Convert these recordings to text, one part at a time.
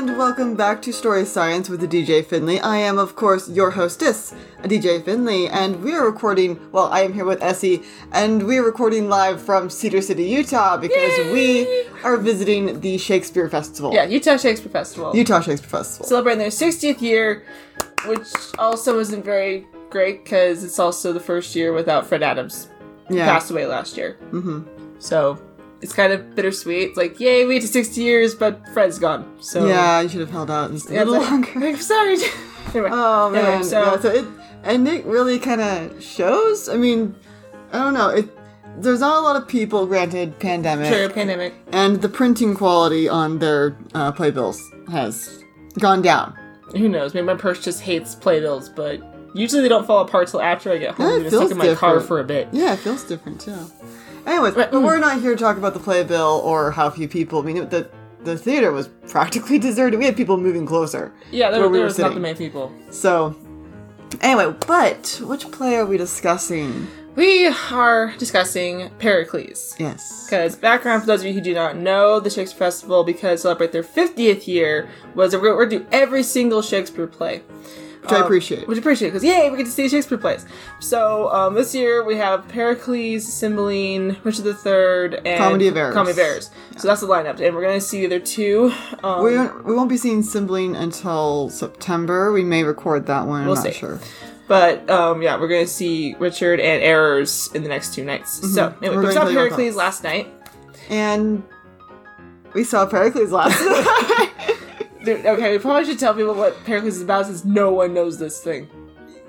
and welcome back to Story Science with the DJ Finley. I am, of course, your hostess, DJ Finley, and we are recording. Well, I am here with Essie, and we are recording live from Cedar City, Utah, because Yay! we are visiting the Shakespeare Festival. Yeah, Utah Shakespeare Festival. Utah Shakespeare Festival. Celebrating their 60th year, which also isn't very great because it's also the first year without Fred Adams. He passed away last year. Mm-hmm. So it's kind of bittersweet. It's like, yay, we to 60 years, but Fred's gone. So Yeah, you should have held out just a Yeah, little it's longer. I'm sorry. anyway, Oh man, Anyway, so, yeah, so it and it really kind of shows. I mean, I don't know. It there's not a lot of people. Granted, pandemic, sure, pandemic. and the printing quality on their uh, playbills has gone down. Who knows? Maybe my purse just hates playbills, but usually they don't fall apart till after I get home. Yeah, it stuck in my car for a bit. Yeah, it feels different too. Anyways, but mm. we're not here to talk about the playbill or how few people. I mean, the the theater was practically deserted. We had people moving closer. Yeah, there, where we there were was not sitting. the many people. So, anyway, but which play are we discussing? We are discussing Pericles. Yes. Because background for those of you who do not know, the Shakespeare Festival, because celebrate their 50th year, was a we're do every single Shakespeare play. Which I Um, appreciate. Which I appreciate, because yay, we get to see Shakespeare plays. So um, this year we have Pericles, Cymbeline, Richard III, and Comedy of Errors. Comedy of Errors. So that's the lineup, and we're going to see either two. Um, We won't, we won't be seeing Cymbeline until September. We may record that one. I'm We'll not see. sure. But um, yeah, we're going to see Richard and Errors in the next two nights. So Mm-hmm. anyway, We're we saw tell you our Pericles last night. And we saw Pericles last night. Okay, we probably should tell people what Pericles is about since no one knows this thing.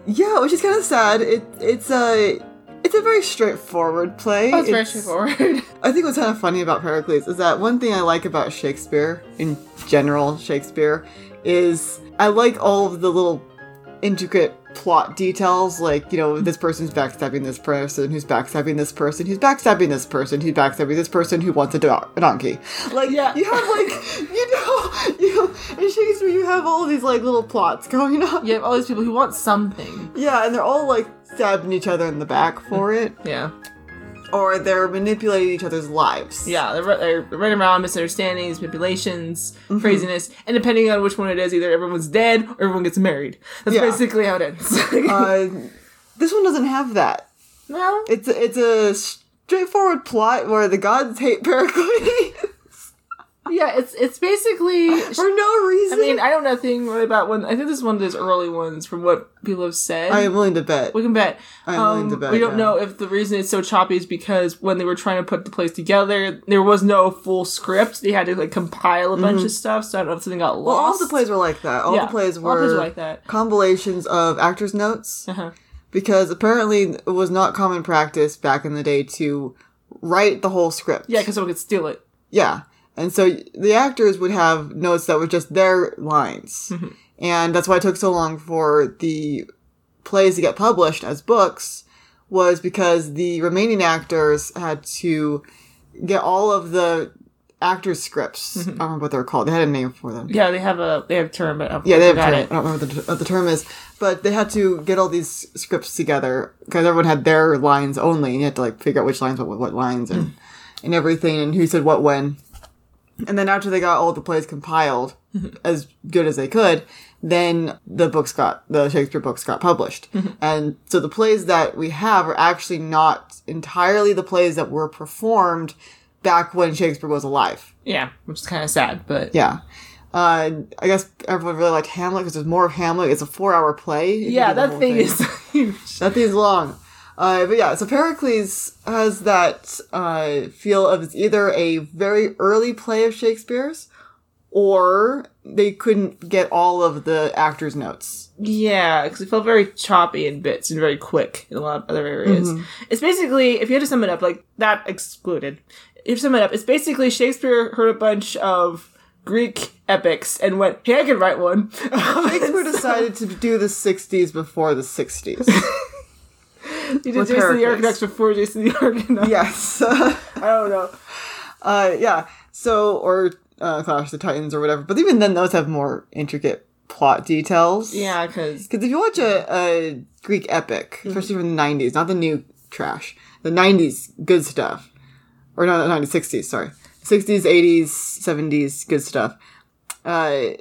yeah, which is kind of sad. It it's a it's a very straightforward play. Oh, it's very straightforward. I think what's kind of funny about Pericles is that one thing I like about Shakespeare, in general, Shakespeare, is I like all of the little intricate plot details, like, you know, this person's backstabbing this person, who's backstabbing this person, who's backstabbing this person, who's backstabbing this person who wants a, do- a donkey. Like, Yeah. you have, like, you know, you in Shakespeare, you have all these, like, little plots going on. you have all these people who want something. Yeah, and they're all, like, stabbing each other in the back for it, Yeah. Or they're manipulating each other's lives. Yeah, they're, they're running around misunderstandings, manipulations, Mm-hmm. craziness, and depending on which one it is, either everyone's dead or everyone gets married. That's Yeah. basically how it ends. uh, this one doesn't have that. No, It's it's a straightforward plot where the gods hate Pericles yeah, it's it's basically. for no reason. I mean, I don't know nothing really about one. I think this is one of those early ones from what people have said. I am willing to bet. We can bet. I'm um, willing to bet, we don't know if the reason it's so choppy is because when they were trying to put the plays together, there was no full script. They had to like compile a bunch of stuff. So I don't know if something got lost. Mm-hmm. Well, all the plays were like that. All Yeah, the plays all were plays were like that. compilations of actors' notes Uh-huh. because apparently it was not common practice back in the day to write the whole script. Yeah, because someone could steal it. Yeah. And so the actors would have notes that were just their lines. Mm-hmm. And that's why it took so long for the plays to get published as books was because the remaining actors had to get all of the actors' scripts. I don't remember what they're called. They had a name for them. Mm-hmm. Yeah, they have a they have a term, but Yeah, they have a term. it. I don't remember what the, what the term is, but they had to get all these scripts together because everyone had their lines only, and you had to like figure out which lines, what what lines, and and everything, and who said what when. And then after they got all the plays compiled as good as they could, then the books got the Shakespeare books got published, and so the plays that we have are actually not entirely the plays that were performed back when Shakespeare was alive. Yeah, which is kind of sad, but Yeah. Uh, I guess everyone really liked Hamlet because there's more of Hamlet. It's a four-hour play. Yeah, that whole thing is huge. that thing's long. Uh, but yeah, so Pericles has that uh, feel of it's either a very early play of Shakespeare's, or they couldn't get all of the actors' notes. Yeah, because it felt very choppy in bits and very quick in a lot of other areas. Mm-hmm. It's basically, if you had to sum it up, like that excluded. If you sum it up, it's basically Shakespeare heard a bunch of Greek epics and went, "Hey, I can write one." Shakespeare decided to do the '60s before the '60s. he did Jason the. Argonauts before Jason the Argonauts. yes. I don't know. Uh, yeah. So, or uh, Clash of the Titans or whatever. But even then, those have more intricate plot details. Yeah, because Because if you watch a, a Greek epic, especially from the 90s, not the new trash, the 90s, good stuff. Or not the 90s, 60s, sorry. 60s, 80s, 70s, good stuff. uh,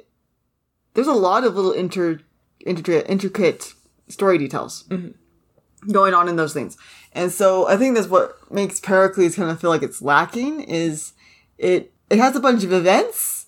there's a lot of little inter, intricate, intricate story details going on in those things. And so I think that's what makes Pericles kind of feel like it's lacking is it it has a bunch of events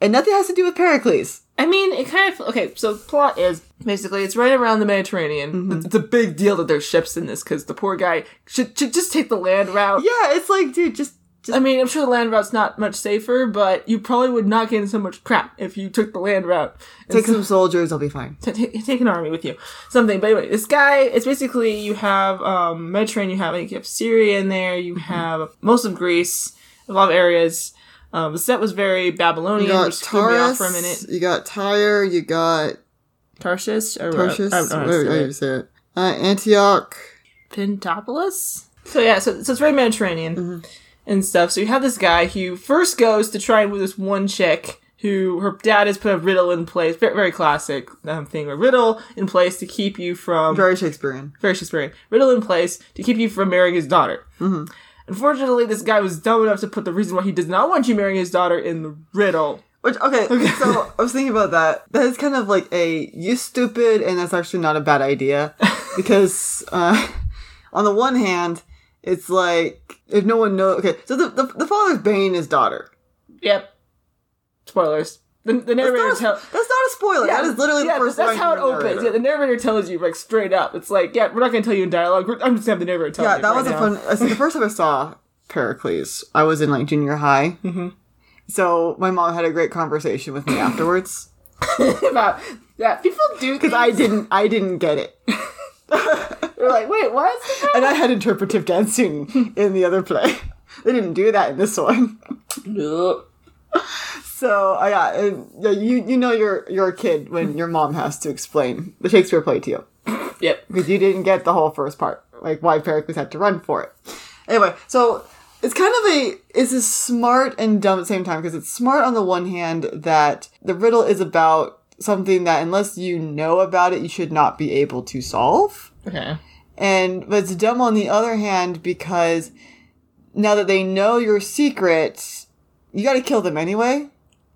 and nothing has to do with Pericles. I mean, it kind of okay. So plot is basically it's right around the Mediterranean. Mm-hmm. It's, a big deal that there's ships in this because the poor guy should, should just take the land route. Yeah, it's like, dude, just just I mean, I'm sure the land route's not much safer, but you probably would not get in so much crap if you took the land route. And take some soldiers, I'll be fine. t- t- take an army with you, something. But anyway, this guy, it's basically you have um, Mediterranean, you have like, you have Syria in there, you have most of Greece, a lot of areas. Um, the set was very Babylonian, You got which threw me off Taurus, for a minute. you got Tyre, you got Tarshish, or Tarshish, I don't know how to say it. you say it. Uh, Antioch. Pentapolis. So yeah, so, so it's very Mediterranean Mm-hmm. And stuff. So you have this guy who first goes to try and woo this one chick who her dad has put a riddle in place, very, very classic um, thing, a riddle in place to keep you from Very Shakespearean. very Shakespearean riddle in place to keep you from marrying his daughter. Mm-hmm. Unfortunately, this guy was dumb enough to put the reason why he does not want you marrying his daughter in the riddle. Which okay, so I was thinking about that. That is kind of like a you stupid, and that's actually not a bad idea because uh, on the one hand, it's like if no one knows. Okay, so the the, the father's banging his daughter. Yep. Spoilers. The, the narrator not, a, tell- that's not a spoiler. Yeah, that is literally yeah, the first That's how it opens. Yeah, the narrator tells you like straight up. It's like, yeah, we're not going to tell you in dialogue. We're, I'm just gonna have the narrator tell Yeah, you. that right was a fun. The first time I saw Pericles, I was in like junior high. Mm-hmm. So my mom had a great conversation with me afterwards about yeah. People do because I didn't, I didn't get it, They're like, wait, what? and I had interpretive dancing in the other play. They didn't do that in this one. no. So uh, yeah, yeah, you you know you're you're a kid when your mom has to explain the Shakespeare play to you Yep. because you didn't get the whole first part, like why Pericles had to run for it. Anyway, so it's kind of a it's a smart and dumb at the same time because it's smart on the one hand that the riddle is about something that unless you know about it, you should not be able to solve. Okay. And but it's dumb on the other hand because now that they know your secret, you got to kill them anyway.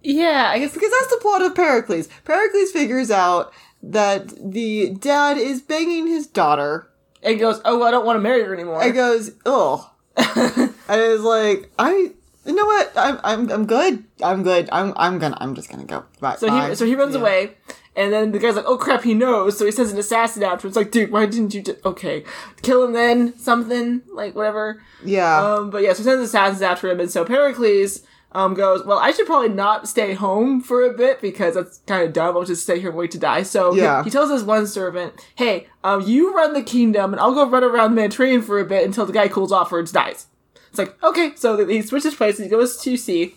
Yeah, I guess Because that's the plot of Pericles. Pericles figures out that the dad is banging his daughter and goes. Oh, I don't want to marry her anymore. and goes, ugh. and it's like, I, you know what? I'm, I'm, I'm good. I'm good. I'm, I'm gonna, I'm just gonna go. Bye. so bye. he so he runs Yeah. away, and then the guy's like, "Oh crap, he knows." So he sends an assassin after. It's like, dude, why didn't you? Just, okay, kill him then. Something like whatever. Yeah. Um, but yeah, so he sends assassins after him, and so Pericles um, goes, Well, I should probably not stay home for a bit because that's kind of dumb. I'll just stay here and wait to die. So he- Yeah. he, tells his one servant, Hey, um, you run the kingdom, and I'll go run around the Mediterranean for a bit until the guy cools off or dies. It's like, okay, so he switches places, he goes to sea,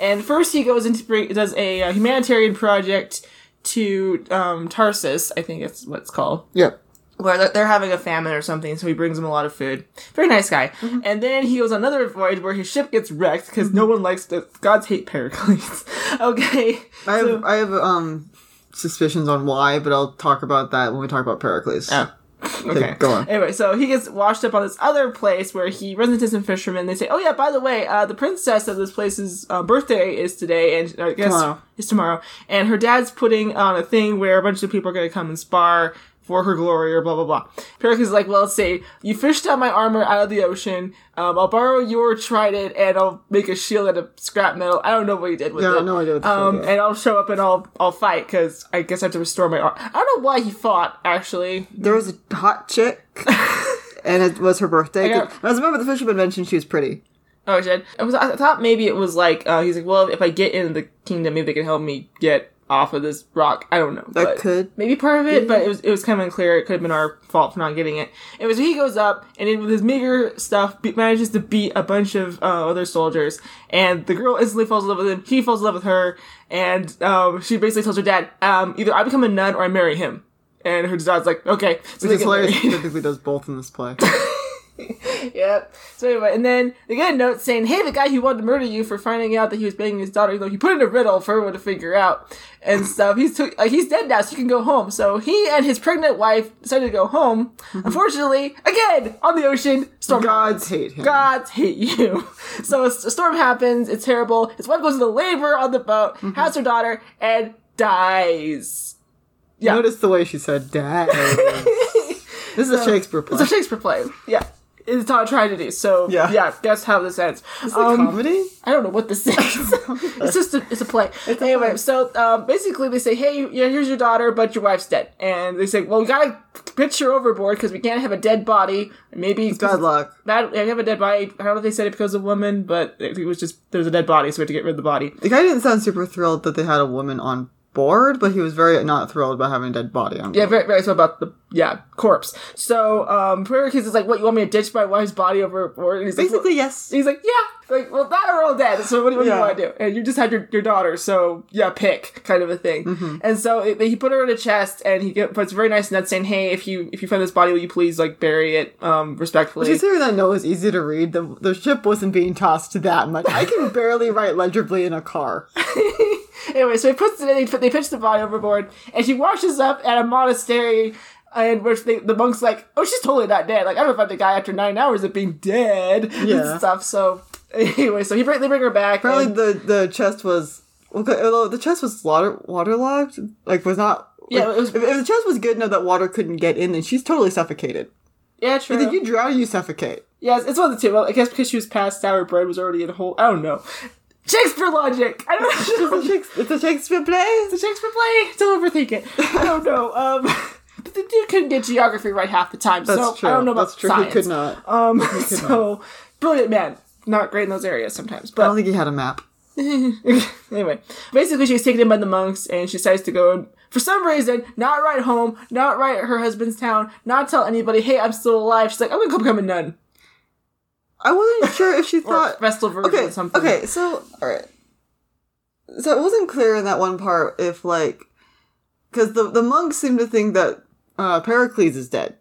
and first he goes into bring, does a uh, humanitarian project to um, Tarsus, I think that's what it's called yep. where they're- having a famine or something, so he brings them a lot of food. Very nice guy. Mm-hmm. And then he goes on another voyage where his ship gets wrecked because no one likes the gods hate Pericles. okay, I have, so- I have, um, suspicions on why, but I'll talk about that when we talk about Pericles. Oh. Okay. go on. Anyway, so he gets washed up on this other place where he runs into some fishermen. They say, "Oh yeah, by the way, uh, the princess of this place's uh, birthday is today, and I guess Tomorrow. is tomorrow. And her dad's putting on a thing where a bunch of people are going to come and spar." For her glory, or blah blah blah. Pericles is like, well, let's see. You fished out my armor out of the ocean. Um, I'll borrow your trident, and I'll make a shield out of scrap metal. I don't know what he did with Yeah, it. no idea what um, fuck it is. and I'll show up and I'll I'll fight because I guess I have to restore my armor. I don't know why he fought actually. There was a hot chick, and it was her birthday. got- I remember the fisherman mentioned she was pretty. Oh, shit. I was. I thought maybe it was like uh, he's like, well, if I get into the kingdom, maybe they can help me get off of this rock. I don't know. That could. maybe part of it, but it was it was kind of unclear. It could have been our fault for not getting it. It was he goes up and then with his meager stuff be- manages to beat a bunch of uh, other soldiers, and the girl instantly falls in love with him. He falls in love with her, and um, she basically tells her dad, um, either I become a nun or I marry him. And her dad's like, okay. So Which is hilarious. He typically does both in this play. yep. So anyway, and then they get a note saying, "Hey, the guy who wanted to murder you for finding out that he was banging his daughter, though he put in a riddle for everyone to figure out and stuff. He's took, like he's dead now, so you can go home." So he and his pregnant wife decided to go home. Unfortunately, again on the ocean, storm. Gods hate him. Gods hate you. So a a storm happens. It's terrible. His wife goes into labor on the boat, Mm-hmm. has her daughter, and dies. Yeah. Notice the way she said "dad." this is a Shakespeare play. It's a Shakespeare play. Yeah. It's not a tragedy. So Yeah. yeah, that's how this ends. Is it a comedy? I don't know what this is. it's just a, it's a play. anyway, so um, basically they say, hey, yeah, here's your daughter, but your wife's dead, and they say, well, we gotta pitch her overboard because we can't have a dead body. Maybe Bad luck. Bad, we have a dead body. I don't know if they said it because of woman, but it, it was just there was a dead body, so we had to get rid of the body. The guy didn't sound super thrilled that they had a woman on board, but he was very not thrilled about having a dead body on. Yeah, very, very so about the yeah corpse. So um, Pericles is like, what you want me to ditch my wife's body overboard? And he's like, well- Basically, yes. He's like, yeah, like, well, that are all dead. So what do, what do you want to do? And you just had your, your daughter, so yeah, pick kind of a thing. Mm-hmm. And so it, he put her in a chest, and he get, puts a very nice note saying, hey, if you if you find this body, will you please like bury it um respectfully? Considering that note was easy to read, the the ship wasn't being tossed that much. I can barely write legibly in a car. anyway, so he puts it in. They, put, they pitch the body overboard, and she washes up at a monastery. And which they, the monk's like, oh, she's totally not dead. Like, I don't find the guy after nine hours of being dead Yeah. and stuff. So anyway, so he bring, they bring her back. Probably and- the the chest was okay. Although the chest was water waterlogged, like was not. Yeah, like, it was- if, if the chest was good enough that water couldn't get in, then she's totally suffocated. yeah, true. Either you drown you suffocate. Yes, it's one of the two. Well, I guess because she was passed out, her bread was already in a hole. I don't know. Shakespeare logic. I don't know. It's a Shakes- it's a Shakespeare play. it's a Shakespeare play. Don't overthink it. I don't know. Um, but the dude couldn't get geography right half the time, That's so true. I don't know about That's true. science. He could not. Um, so brilliant man. Not great in those areas sometimes, But I don't think he had a map. anyway, basically she's taken in by the monks and she decides to go and for some reason not write home, not write her husband's town, not tell anybody, hey, I'm still alive. She's like, I'm gonna go become a nun I wasn't sure if she thought. Vestal Virgin Okay, or something. okay, so all right. So it wasn't clear in that one part if like, because the the monks seem to think that uh, Pericles is dead.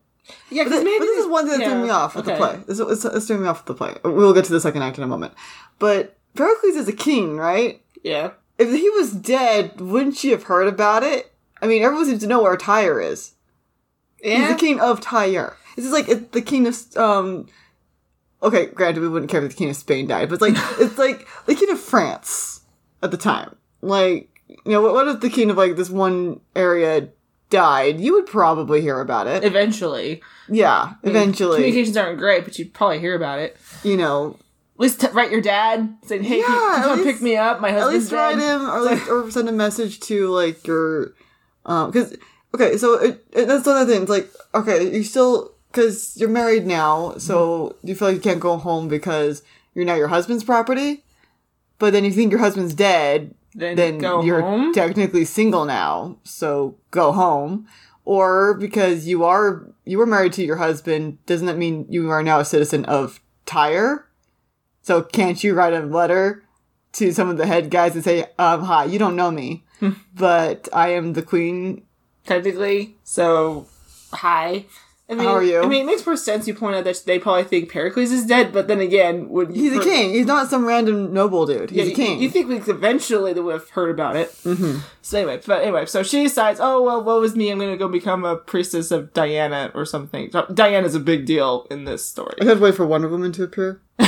Yeah, But, because maybe but this is one thing that yeah, threw me off with the play. This it's, it's threw me off with the play. We'll get to the second act in a moment. But Pericles is a king, right? Yeah. If he was dead, wouldn't she have heard about it? I mean, everyone seems to know where Tyre is. He's Yeah. the king of Tyre. This is like it's the king of um. Okay, granted, we wouldn't care if the king of Spain died, but it's like it's like the king of France at the time. Like, you know, what, what if the king of like this one area died? You would probably hear about it. Eventually. yeah, eventually. Communications aren't great, but you'd probably hear about it. You know, At least t- write your dad saying, "Hey, can you- Yeah, can you come least- pick me up? My husband. at husband's least write dead." him or like or send a message to like your um because okay so it, it, that's another thing it's like okay you still because you're married now so you feel like you can't go home because you're now your husband's property but then you think your husband's dead Then, then you're home. technically single now so go home or because you are you were married to your husband doesn't that mean you are now a citizen of Tyre so can't you write a letter to some of the head guys and say um hi you don't know me but I am the queen technically. So, hi. I mean, How are you? I mean, it makes more sense. You point out that they probably think Pericles is dead, but then again, would you he's a king he's not some random noble dude he's Yeah, a king You, think like, eventually they would have heard about it. Mm-hmm. So anyway, but anyway, so she decides, oh well, woe is me? I'm gonna go become a priestess of Diana or something. Diana's a big deal in this story. I to wait for Wonder Woman to appear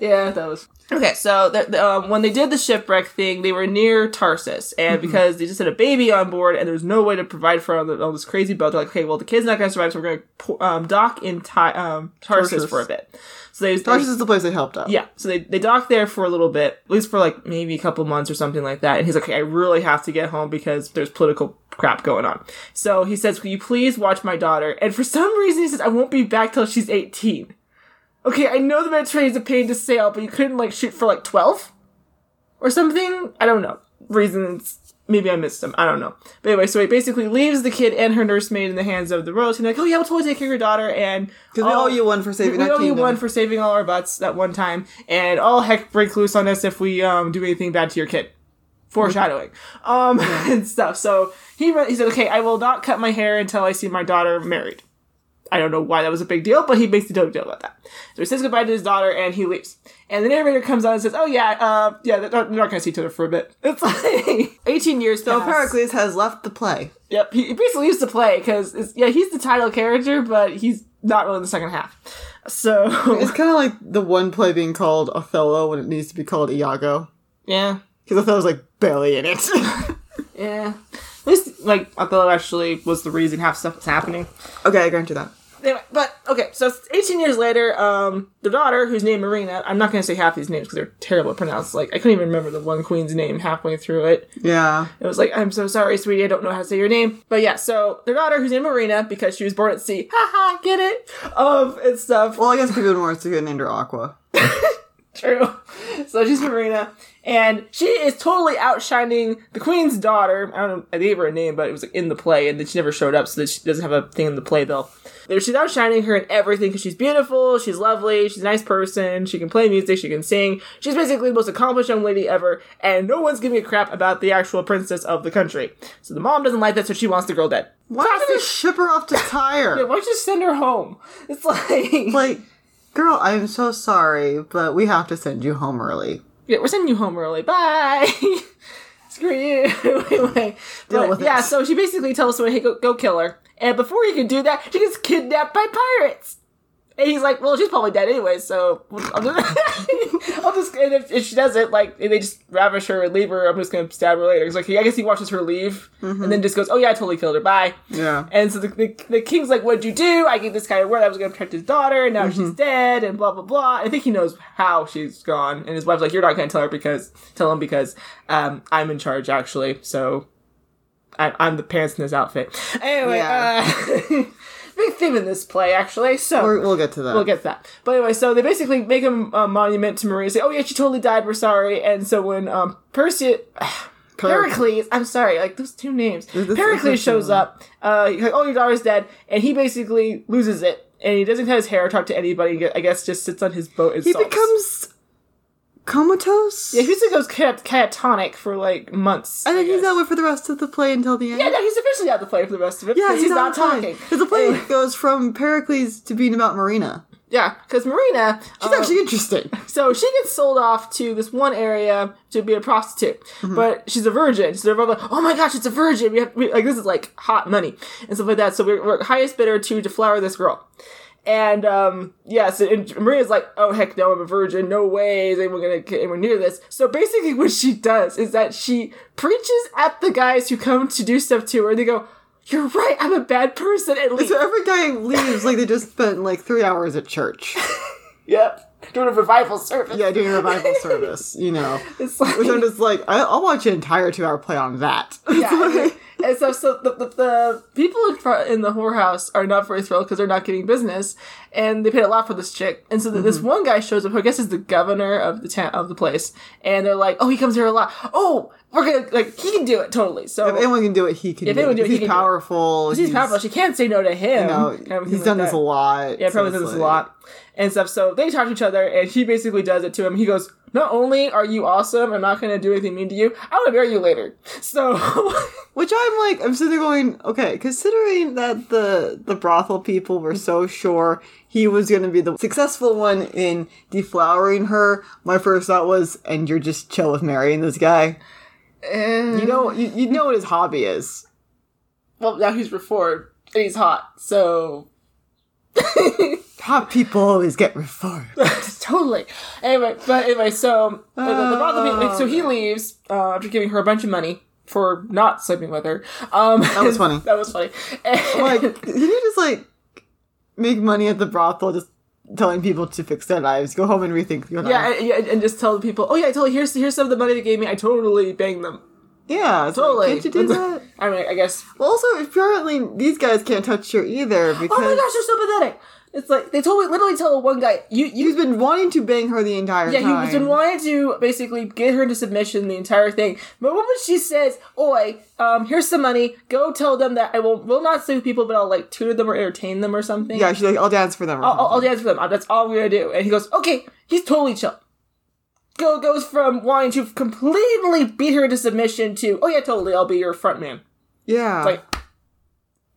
Yeah, that was okay. So the, the, um, when they did the shipwreck thing, they were near Tarsus, and because they just had a baby on board, and there was no way to provide for on, the, on this crazy boat, they're like, okay, well, the kid's not going to survive, so we're going to um, dock in Ty- um, Tarsus, Tarsus. for a bit. So they, Tarsus they is the place they helped out yeah, so they they docked there for a little bit, at least for like maybe a couple months or something like that. And he's like, okay, I really have to get home because there's political crap going on. So he says, will you please watch my daughter? And for some reason, he says, I won't be back till she's 18. Okay, I know the Mediterranean's a pain to sail, but you couldn't like shoot for like 12 or something. I don't know reasons. Maybe I missed them. I don't know. But anyway, so he basically leaves the kid and her nursemaid in the hands of the royalty. And like, oh yeah, we'll totally take care of your daughter. And because we all- owe you one for saving we our owe you one for saving all our butts that one time, and all heck break loose on us if we um, do anything bad to your kid. Foreshadowing, um, and stuff. So he re- he said, "Okay, I will not cut my hair until I see my daughter married. I don't know why that was a big deal, but he makes a big deal about that. So he says goodbye to his daughter and he leaves. And the narrator comes on and says, "Oh yeah, uh, yeah, they're not, not going to see each other for a bit." It's like 18 years So. Pericles has left the play. Yep, he basically used to play because yeah, he's the title character, but he's not really in the second half. So It's kind of like the one play being called Othello when it needs to be called Iago. yeah, Because Othello's like barely in it. yeah. At least like Othello actually was the reason half stuff was happening. okay, I grant you that. Anyway, but okay, so 18 years later, um, the daughter, who's named Marina, I'm not going to say half these names because they're terrible to pronounce. Like, I couldn't even remember the one queen's name halfway through it. Yeah. It was like, I'm so sorry, sweetie, I don't know how to say your name. But yeah, so their daughter, who's named Marina, because she was born at sea, haha, get it? Um, and stuff. Well, I guess people more to get named her Aqua. True. So she's Marina, and she is totally outshining the queen's daughter. I don't know. I gave her a name, but it was like in the play, and then she never showed up, so that she doesn't have a thing in the play though. She's outshining her in everything because she's beautiful, she's lovely, she's a nice person, she can play music, she can sing. She's basically the most accomplished young lady ever, and no one's giving a crap about the actual princess of the country. So the mom doesn't like that, so she wants the girl dead. Why don't you ship her off to Tyre? Why don't you send her home? It's like, like, girl, I'm so sorry, but we have to send you home early. Yeah, we're sending you home early. Bye. Screw you. anyway, Deal but, yeah. it. So she basically tells someone, "Hey, go, go kill her." And before he can do that, she gets kidnapped by pirates. And he's like, "Well, she's probably dead anyway, so I'll just, I'll just and if, if she doesn't, like, they just ravish her and leave her, I'm just gonna stab her later." He's like, I guess he watches her leave, and then just goes, "Oh yeah, I totally killed her. Bye." Yeah. And so the, the, the king's like, What'd you do? I gave this guy a word I was to protect his daughter, and now she's dead, and blah, blah, blah. I think he knows how she's gone. And his wife's like, You're not to tell her because, tell him because um, I'm in charge, actually. So I, I'm the pants in this outfit. Anyway, Yeah. uh, big theme in this play, actually. So. We're, we'll get to that. We'll get to that. But anyway, so they basically make a, a monument to Maria, say, "Oh yeah, she totally died. We're sorry." And so when um Percy, Pericles, I'm sorry, like those two names, this- Pericles shows up. Uh, like, "Oh, your daughter's dead," and he basically loses it, and he doesn't cut his hair, or talk to anybody. I guess just sits on his boat and he sulks. becomes comatose? yeah, goes cat- catatonic for like months. and I then he's that way for the rest of the play until the end. Yeah, no, he's officially out of the play for the rest of it. Yeah, because he's, not talking. Because the play goes from Pericles to being about Marina. yeah, because Marina, She's uh, actually interesting. So she gets sold off to this one area to be a prostitute, but she's a virgin. So they're both like, "Oh my gosh, it's a virgin! We have we, like this is like hot money and stuff like that." So we're, we're highest bidder to deflower this girl, and um, yeah. So and Maria's like, "Oh heck no, I'm a virgin. No way is anyone gonna get anywhere near this." So basically, what she does is that she preaches at the guys who come to do stuff to her. and They go, "You're right. I'm a bad person." And leave. So every guy leaves like they just spent like three hours at church. yep, doing a revival service. Yeah, doing a revival service, you know. it's like Which I'm just like, I- I'll watch an entire two hour play on that. yeah. and, so, so the, the, the people in front in the whorehouse are not very thrilled because they're not getting business, and they paid a lot for this chick. And so th- this mm-hmm. one guy shows up, who I guess is the governor of the town of the place, and they're like, "Oh, he comes here a lot. Oh, gonna like he can do it totally." So if anyone can do it, he can If do anyone it. do it, he he's it. powerful. he's powerful. She can't say no to him. You know, kind of he's done like this a lot. Yeah, probably it's does this a lot and stuff. So they talk to each other, and he basically does it to him. He goes, "Not only are you awesome, I'm not going to do anything mean to you. I want to marry you later." So Which I'm like, I'm sitting there going, okay, considering that the the brothel people were so sure he was going to be the successful one in deflowering her, my first thought was, and you're just chill with marrying this guy. You know, you, you know what his hobby is. well, now he's reformed and he's hot. So Hot people always get reformed. totally. Anyway, but anyway, so uh, the, the Oh. so he leaves uh, after giving her a bunch of money for not sleeping with her. Um, that was funny. that was funny. And- like, did you just like make money at the brothel just telling people to fix their lives, go home and rethink your life? yeah, and, and just tell the people, oh yeah, I totally. Here's here's some of the money they gave me. I totally banged them. Yeah, it's like, Totally. can't you do that? I mean, I guess Well, also, apparently, these guys can't touch her either because Oh my gosh, they're so pathetic. It's like they told me literally tell one guy you you he's been wanting to bang her the entire yeah time. Yeah, he's been wanting to basically get her into submission the entire thing. But when she says, "Oi, um, here's some money. Go tell them that I will will not sleep with people, but I'll like tutor them or entertain them or something. Yeah, she's like, I'll dance for them. Or I'll, I'll, dance for them. That's all I'm gonna do." And he goes, "Okay." He's totally chill. Go goes from wanting to completely beat her to submission to, "Oh yeah, totally. I'll be your front man." yeah. Like,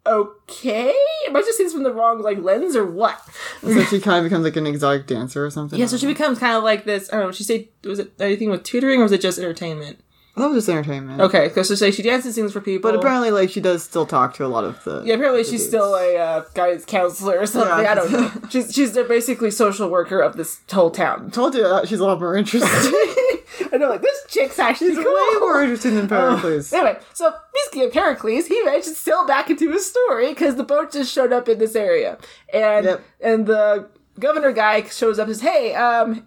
okay, am I just seeing this from the wrong like lens or what? So she kind of becomes like an exotic dancer or something. Yeah, so she becomes kind of like this. I don't know. She say was it anything with tutoring or was it just entertainment? That was just entertainment. Okay, because so say she dances things for people. But apparently, like she does still talk to a lot of the. yeah, apparently the she's dudes. still a uh, guidance counselor or something. Yeah. I don't know. she's she's the basically social worker of this whole town. told you that she's a lot more interesting. I know, like this chick's actually She's cool. way more interesting than Pericles. Anyway, so speaking of Pericles, he managed to sail back into his story because the boat just showed up in this area, and Yep. and the governor guy shows up and says, "Hey, um,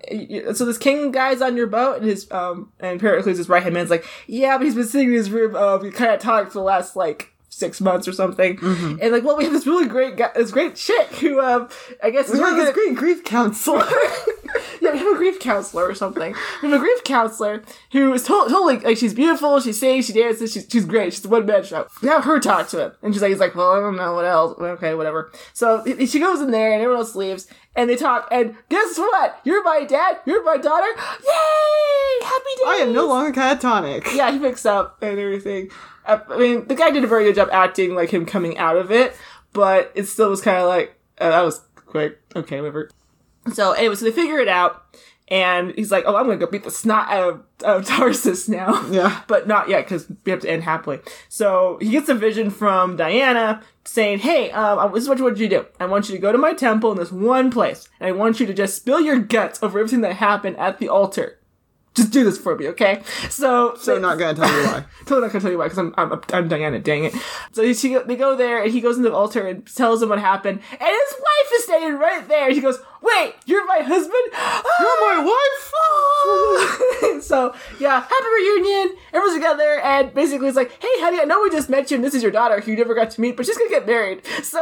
so this king guy's on your boat," and his um and Pericles, his right hand man's like, "Yeah, but he's been sitting in his room, uh, kind of talking for the last like." Six months or something, Mm-hmm. and like, well, we have this really great guy, this great chick who, um, I guess We have this great grief counselor. yeah, we have a grief counselor or something. We have a grief counselor who is to- totally like she's beautiful, she sings, she dances, she's, she's great. She's a one man show. We have her talk to him, and she's like, he's like, well, I don't know what else. Okay, whatever. So he- she goes in there, and everyone else leaves, and they talk. And guess what? You're my dad. You're my daughter. Yay! Happy days. I am no longer catatonic. Yeah, he picks up and everything. I mean, the guy did a very good job acting like him coming out of it, but it still was kind of like uh, that was quick. Okay, whatever. So anyway, so they figure it out, and he's like, "Oh, I'm gonna go beat the snot out of, out of Tarsus now." Yeah. but not yet because we have to end happily. So he gets a vision from Diana saying, "Hey, um, this is what I want you to do. I want you to go to my temple in this one place, and I want you to just spill your guts over everything that happened at the altar." Just do this for me, okay? So, So not gonna tell you why. totally not gonna tell you why because I'm, I'm I'm Diana. Dang it! So she, they go there and he goes into the altar and tells them what happened, and his wife is standing right there. And she goes, "Wait, you're my husband? You're my wife. so yeah, happy reunion. Everyone's together, and basically it's like, "Hey, honey, I know we just met you, and this is your daughter who you never got to meet, but she's gonna get married." So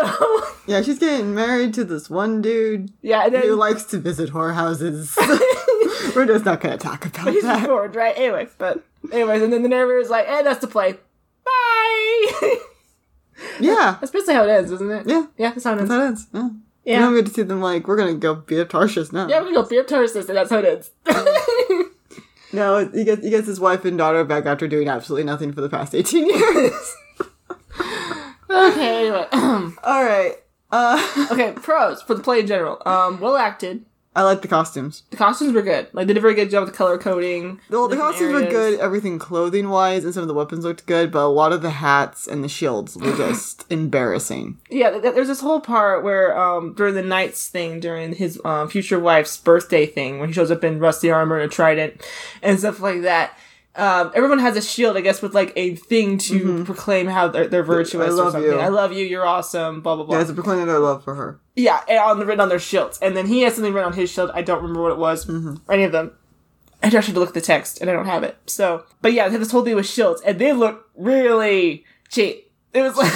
Yeah, she's getting married to this one dude yeah, and then who likes to visit whorehouses. We're just not gonna talk about he's that. bored, right? Anyway, but anyways, and then the narrator is like, "And that's the play. Bye." Yeah. that's basically how it ends, isn't it? Yeah. yeah, that's how it ends. That ends. Yeah. Yeah. And we get to see them like, we're gonna go beat up Tarshish now. Yeah, we're going to go beat up Tarsus, and that's how it ends. No, he gets he gets his wife and daughter back after doing absolutely nothing for the past eighteen years. okay, anyway. Alright. Uh okay, pros for the play in general. Um, well acted. I like the costumes. The costumes were good. Like they did a very good job with the color coding. Well, the costumes were good, everything clothing wise, and some of the weapons looked good, but a lot of the hats and the shields were just embarrassing. Yeah, th- th- there's this whole part where um during the knight's thing, during his um, future wife's birthday thing, when he shows up in rusty armor and a trident and stuff like that. Um, everyone has a shield, I guess, with like a thing to proclaim how they're, they're virtuous Mm-hmm. I or love something. you. I love you. You're awesome. Blah blah blah. Yeah, it's a proclaiming their love for her. Yeah, and on the written on their shields, and then he has something written on his shield. I don't remember what it was. Mm-hmm. Or any of them. I actually had to look at the text, and I don't have it. So, but yeah, they had this whole thing with shields, and they look really cheap. It was like,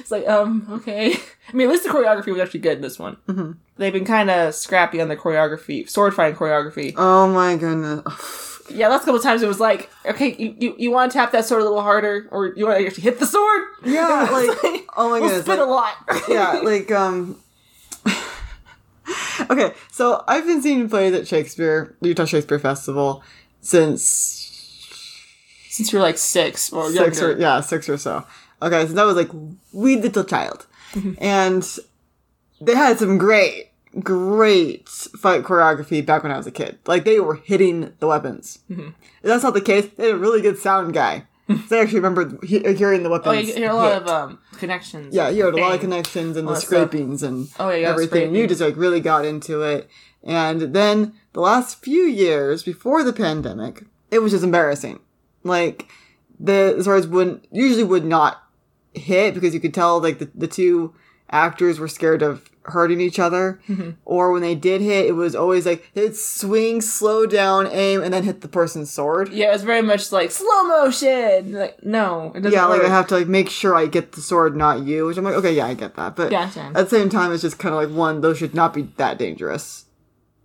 it's like, um, okay. I mean, at least the choreography was actually good in this one. Mm-hmm. They've been kind of scrappy on the choreography, sword fighting choreography. Oh my goodness. Yeah, last couple of times it was like, okay, you, you, you want to tap that sword a little harder, or you want to actually hit the sword? Yeah, was like, oh my we'll goodness. spin like- a lot. yeah, like um Okay, so I've been seeing plays at Shakespeare, the Utah Shakespeare Festival since Since you were like six or six younger. or yeah, six or so. Okay, so that was like wee little child. And they had some great, great fight choreography back when I was a kid. Like they were hitting the weapons. If that's not the case, they had a really good sound guy. so I actually remember he- hearing the weapons. Oh, you hear a lot hit. of um, connections. Yeah, you had a lot of connections and the that stuff. scrapings and Oh, yeah, yeah, everything. You just like really got into it. And then the last few years before the pandemic, it was just embarrassing. Like the swords wouldn't usually would not hit because you could tell like the, the two actors were scared of hurting each other. Mm-hmm. Or when they did hit, it was always like they'd swing, slow down, aim, and then hit the person's sword. Yeah, it was very much like slow motion. Like, no, it doesn't Yeah, like work. I have to like make sure I get the sword, not you. Which I'm like, okay, yeah, I get that, but Yeah, at the same time, it's just kind of like one. Those should not be that dangerous.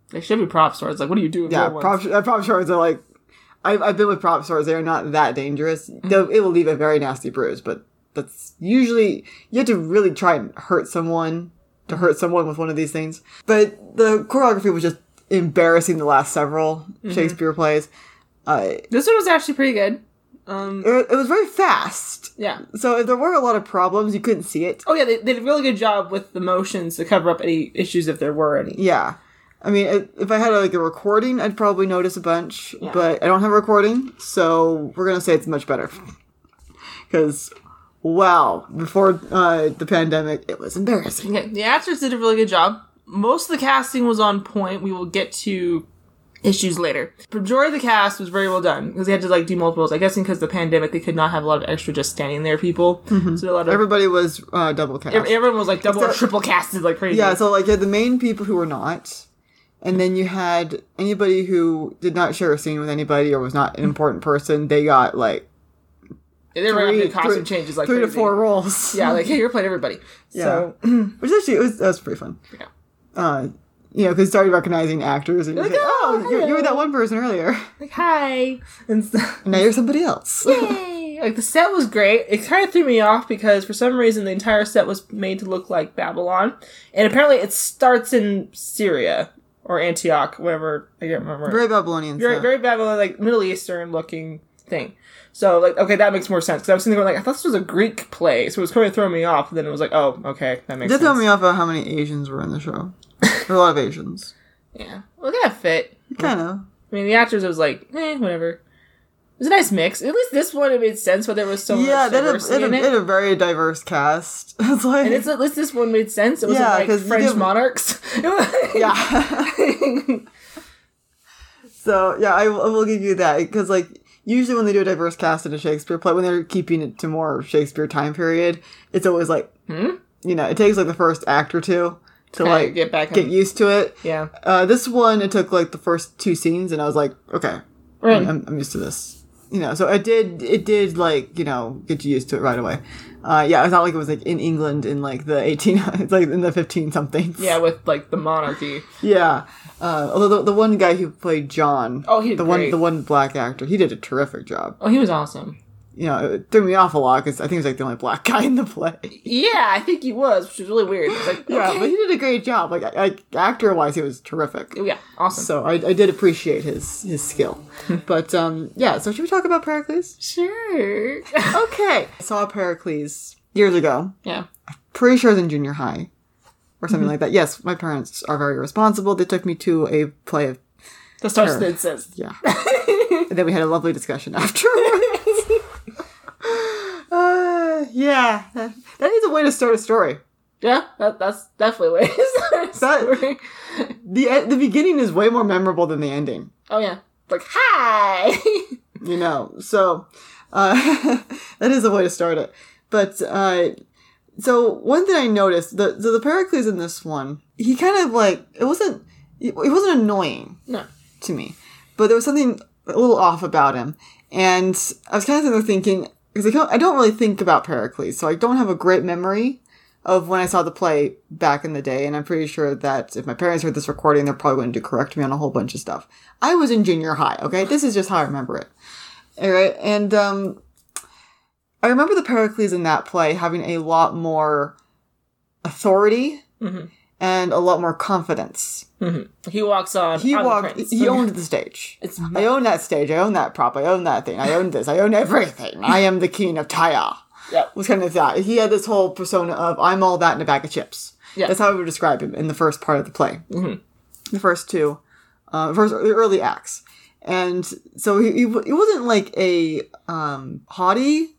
They should be prop swords. Like, what are you doing? Yeah, prop uh, prop swords are like. I've I've been with prop swords. They are not that dangerous. Though it will leave a very nasty bruise, but that's usually you have to really try and hurt someone to hurt someone with one of these things. But the choreography was just embarrassing. The last several Shakespeare plays. Uh, This one was actually pretty good. Um, It, it was very fast. yeah. So if there were a lot of problems, you couldn't see it. Oh yeah, they, they did a really good job with the motions to cover up any issues if there were any. Yeah. I mean, if I had like a recording, I'd probably notice a bunch, Yeah. but I don't have a recording, so we're gonna say it's much better. Because, wow, before uh, the pandemic, it was embarrassing. Okay, the actors did a really good job. Most of the casting was on point. We will get to issues later. The majority of the cast was very well done because they had to like do multiples. I guess because the pandemic, they could not have a lot of extra just standing there people. So a lot of Everybody was uh, double cast. ev- everyone was like double or triple casted like crazy. yeah, so like you had the main people who were not, and then you had anybody who did not share a scene with anybody or was not an important person. They got like they were three, costume three- changes like three to four roles. Yeah, like hey, you're playing everybody. So which actually it was that was pretty fun. Yeah. Uh, you know, because started recognizing actors and Like, say, "Oh, "Oh, you, you were that one person earlier. like hi and stuff. Now you're somebody else." Yay! Like the set was great. It kind of threw me off because for some reason the entire set was made to look like Babylon, and apparently it starts in Syria or Antioch, whatever I can't remember. Very Babylonian. very, stuff. very Babylon, like Middle Eastern looking thing. So like, okay, that makes more sense because I was sitting there going like, I thought this was a Greek play, so it was kind of throwing me off. And then it was like, oh, okay, that makes It did sense. throw me off about how many Asians were in the show. there were a lot of Asians. Yeah, well, that fit. Kind of. I mean, the actors it was like, eh, whatever. It was a nice mix. At least this one it made sense, but there was so Yeah, much they had, a, diversity they had, in a, it. had a very diverse cast. It's like And it's at least this one made sense. It wasn't Yeah, like French monarchs. yeah. so yeah, I I will give you that because like usually when they do a diverse cast in a Shakespeare play, when they're keeping it to more Shakespeare time period, it's always like Hmm? you know it takes like the first act or two to like get back get on- used to it. yeah. Uh, this one it took like the first two scenes, and I was like, okay, Right. I'm, I'm used to this. You know, so it did it did like you know get you used to it right away. Uh, yeah, it's not like it was like in England in like the eighteen, it's like in the fifteen something. Yeah, with like the monarchy. Yeah. Uh, although the, the one guy who played John, Oh, he the one the one black actor, he did a terrific job. Oh, he was awesome. You know, it threw me off a lot because I think he was like the only black guy in the play. Yeah, I think he was, which was really weird. It's like, Yeah, okay. but he did a great job. Like, like actor wise, he was terrific. Oh, yeah, awesome. So I, I did appreciate his his skill. but um, yeah. So should we talk about Pericles? sure. Okay. I saw Pericles years ago. yeah. Pretty sure it was in junior high or something like that. Yes, my parents are very responsible. They took me to a play of The Star says. Yeah. and then we had a lovely discussion afterwards. Uh, yeah. That, that is a way to start a story. Yeah, that, that's definitely what it is. That- The e- the beginning is way more memorable than the ending. oh, yeah. Like, hi! You know. So uh, that is a way to start it. But uh, so one thing I noticed the so the Pericles in this one, he kind of like it wasn't it wasn't annoying. no. to me. But there was something a little off about him. And I was kind of there thinking, because I don't, I don't really think about Pericles, so I don't have a great memory of when I saw the play back in the day. And I'm pretty sure that if my parents heard this recording, they're probably going to correct me on a whole bunch of stuff. I was in junior high, okay? This is just how I remember it. All right. And um, I remember the Pericles in that play having a lot more authority Mhm. And a lot more confidence. He walks on. He walked. He owned the stage. It's I own that stage. I own that prop. I own that thing. I own this. I own everything. I am the king of Tyre. Yeah. Was kind of that. He had this whole persona of I'm all that in a bag of chips. Yeah. That's how I would describe him in the first part of the play. Mm-hmm. The first two, uh, first the early acts, and so he he, he wasn't like a um, haughty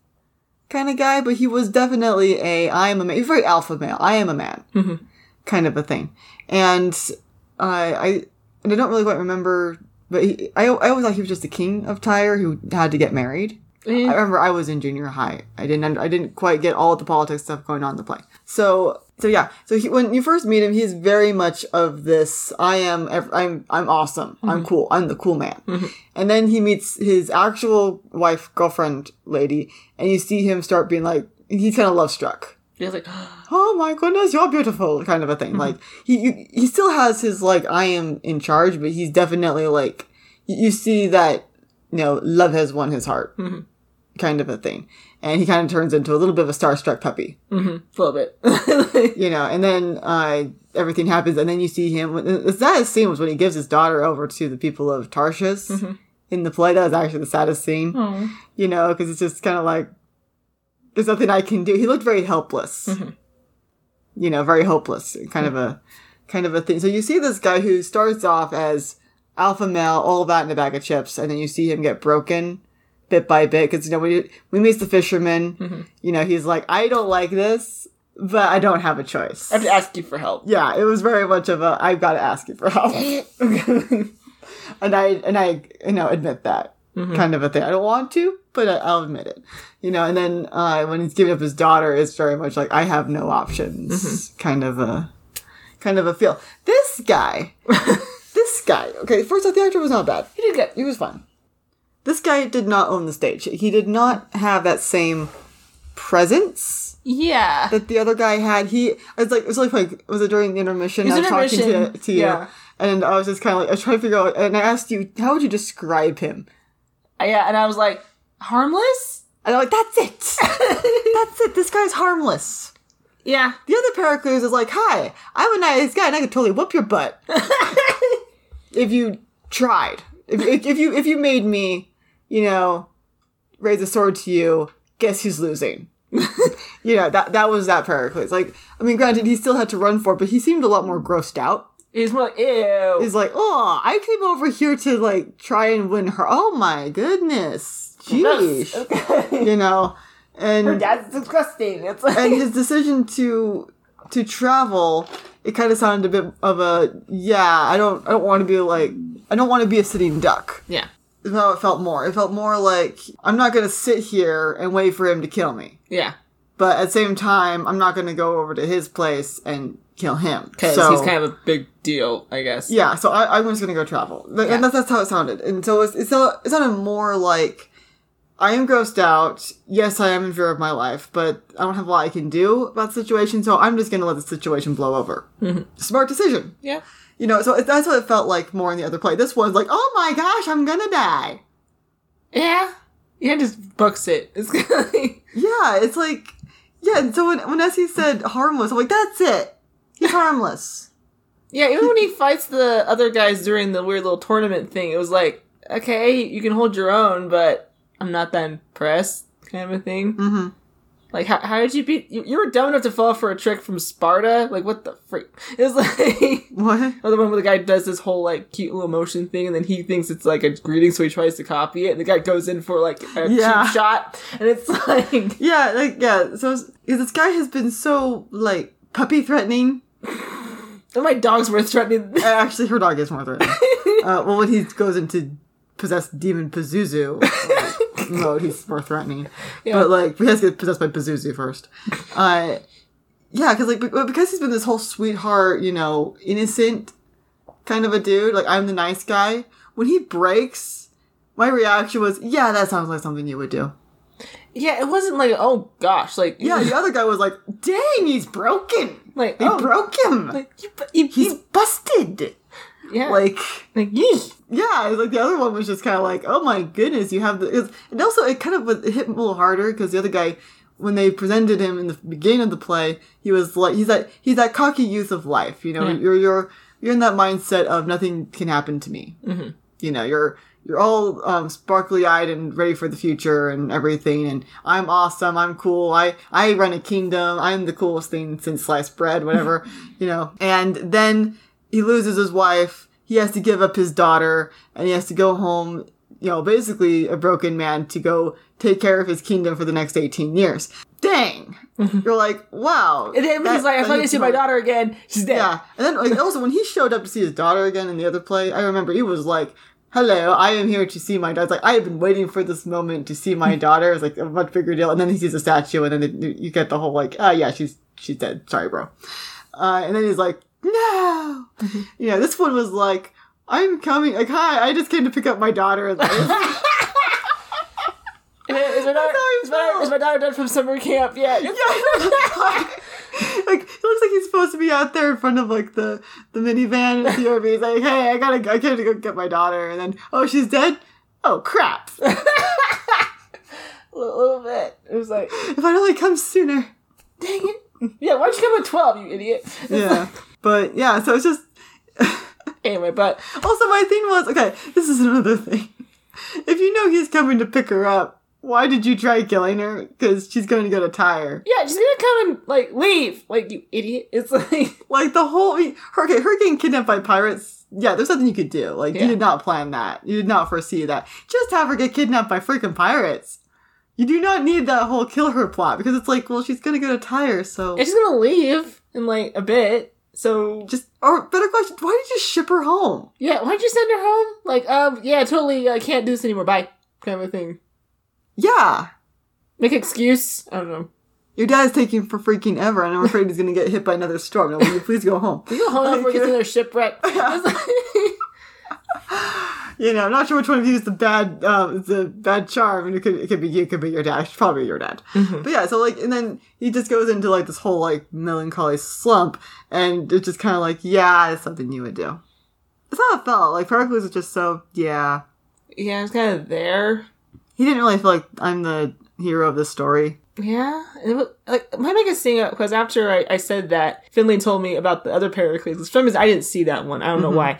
kind of guy, but he was definitely a I am a man. He's very alpha male. I am a man kind of a thing. And uh, I and I don't really quite remember, but he, I I always thought he was just the king of Tyre who had to get married. Eh. I remember I was in junior high. I didn't I didn't quite get all of the politics stuff going on in the play. So so yeah. So he, when you first meet him, he's very much of this. I am. I'm. I'm awesome. I'm cool. I'm the cool man. And then he meets his actual wife, girlfriend, lady, and you see him start being like he's kind of love struck He's like, oh my goodness, you're beautiful, kind of a thing. Like he he still has his like I am in charge, but he's definitely like you, see that you know love has won his heart, mm-hmm. kind of a thing, and he kind of turns into a little bit of a starstruck puppy, mm-hmm. a little bit. you know. And then uh, everything happens, and then you see him. The saddest scene was when he gives his daughter over to the people of Tarshish. Mm-hmm. in the play. That was actually the saddest scene, Oh. you know, because it's just kind of like there's nothing I can do. He looked very helpless, Mm-hmm. you know, very hopeless, kind of a kind of a thing. So you see this guy who starts off as alpha male, all that in a bag of chips, and then you see him get broken bit by bit because you know when he meets the fisherman, Mm-hmm. you know he's like, I don't like this, but I don't have a choice. I have to ask you for help. yeah, it was very much of a I've got to ask you for help, and I and I you know admit that kind of a thing. I don't want to, but I, I'll admit it. You know, and then uh, when he's giving up his daughter, it's very much like I have no options, kind of a kind of a feel. This guy, this guy. Okay, first off, the actor was not bad. He did good. He was fine. This guy did not own the stage. He did not have that same presence Yeah. that the other guy had. He it's like it was like like was it during the intermission? It was I was talking to, intermission, to you, yeah. and I was just kind of like I was trying to figure out. And I asked you, how would you describe him? Yeah, and I was like, harmless? And I'm like, that's it. that's it. This guy's harmless. Yeah. The other Pericles is like, hi, I'm a nice guy, and I could totally whoop your butt if you tried. If, if, if you if you made me, you know, raise a sword to you, guess who's losing? you know that that was that Pericles. Like, I mean, granted, he still had to run for it, but he seemed a lot more grossed out. He's more like, ew. He's like, oh, I came over here to like try and win her. Oh my goodness, jeez, Okay. you know, and That's disgusting. It's like, and his decision to to travel it kind of sounded a bit of a yeah i don't i don't want to be like i don't want to be a sitting duck yeah. is how it felt more it felt more like i'm not going to sit here and wait for him to kill me Yeah. but at the same time i'm not going to go over to his place and kill him Because so he's kind of a big deal, I guess. yeah so I, i'm just going to go travel Th- and that's, that's how it sounded and so it's, it's, so- it sounded more like I am grossed out. Yes, I am in fear of my life, but I don't have a lot I can do about the situation, so I'm just going to let the situation blow over. Mm-hmm. Smart decision. Yeah. You know, so it, that's what it felt like more in the other play. This one's like, oh my gosh, I'm gonna die. Yeah. Yeah, just books it. It's like, Yeah, it's like, yeah, and so when, when Essie said harmless, I'm like, that's it. He's harmless. yeah, even when he fights the other guys during the weird little tournament thing, it was like, okay, you can hold your own, but I'm not that impressed, kind of a thing. hmm Like, how, how did you beat? You, you were dumb enough to fall for a trick from Sparta. Like, what the freak? It was like What? another one where the guy does this whole like cute little motion thing, and then he thinks it's like a greeting, so he tries to copy it, and the guy goes in for like a Yeah. cheap shot, and it's like, Yeah, like, yeah, so this guy has been so, like, puppy threatening. and my dog's worth threatening. Uh, Actually, her dog is more threatening. uh, well, when he goes into possessed demon Pazuzu mode, he's more threatening. Yeah. But like, he has to get possessed by Pazuzu first. Uh, yeah, because like be- because he's been this whole sweetheart, you know, innocent kind of a dude. Like I'm the nice guy. When he breaks, my reaction was, "Yeah, that sounds like something you would do." yeah, it wasn't like, oh gosh, like Yeah, the other guy was like, "Dang, he's broken. like They oh, broke him. like you, you, he's busted." Yeah, Like. like yee. Yeah, like the other one was just kind of like, oh my goodness, you have the. Was, and also, it kind of was- it hit a little harder because the other guy, when they presented him in the beginning of the play, he was like, he's that he's that cocky youth of life. You know, you're you're you're in that mindset of nothing can happen to me. Mhm. You know, you're you're all um, sparkly eyed and ready for the future and everything. And I'm awesome. I'm cool. I I run a kingdom. I'm the coolest thing since sliced bread, whatever. you know. And then he loses his wife. He has to give up his daughter, and he has to go home. You know, basically a broken man to go take care of his kingdom for the next eighteen years. Dang, mm-hmm. you're like, wow. And then that- he's like, I finally see my daughter again. She's dead. Yeah, and then like, also when he showed up to see his daughter again in the other play, I remember he was like, "Hello, I am here to see my daughter." It's like I have been waiting for this moment to see my hmm. daughter. It's like a much bigger deal, and then he sees a statue, and then it, you get the whole like, "Oh yeah, she's she's dead. Sorry, bro." Uh, and then he's like, "No," yeah. This one was like, "I'm coming." Like, hi, I just came to pick up my daughter. And Is my daughter, is my, is my daughter done from summer camp yet? Yeah. like it looks like he's supposed to be out there in front of like the the minivan at the RV. He's like, "Hey, I gotta, I gotta go get my daughter," and then, "Oh, she's dead." Oh crap! a little, little bit. It was like, if I'd only come sooner. dang it. Yeah, why'd you come at 12, you idiot? Yeah, but yeah, so it's just. Anyway, but Also, my thing was okay. This is another thing. if you know he's coming to pick her up, why did you try killing her? Because she's going to go to Tyre. Yeah, she's gonna come and like leave. Like you idiot. It's like Like the whole her, okay, her getting kidnapped by pirates. Yeah, there's nothing you could do. Like Yeah. you did not plan that. You did not foresee that. Just have her get kidnapped by freaking pirates. You do not need that whole kill her plot because it's like, well, she's gonna go to Tyre, so and she's gonna leave in like a bit. So just or better question, why did you ship her home? yeah, why'd you send her home? Like, um, yeah, totally. I can't do this anymore. Bye, kind of a thing. Yeah. Make an excuse. I don't know. Your dad's taking for freaking ever, and I'm afraid he's gonna get hit by another storm. Now, will you please go home? You go home before we get to their shipwreck. You know, I'm not sure which one of you is the bad, um, the bad charm, and it could, it could be you, it could be your dad, It's probably your dad. Mm-hmm. But yeah, so like, and then he just goes into like this whole like melancholy slump, and it's just kind of like, yeah, it's something you would do. That's how it felt. Like Pericles was just so, yeah. yeah, it's kind of there. He didn't really feel like I'm the hero of this story. Yeah, it was, like my biggest thing because after I, I said that, Finley told me about the other Pericles. For some reason, I didn't see that one. I don't know why.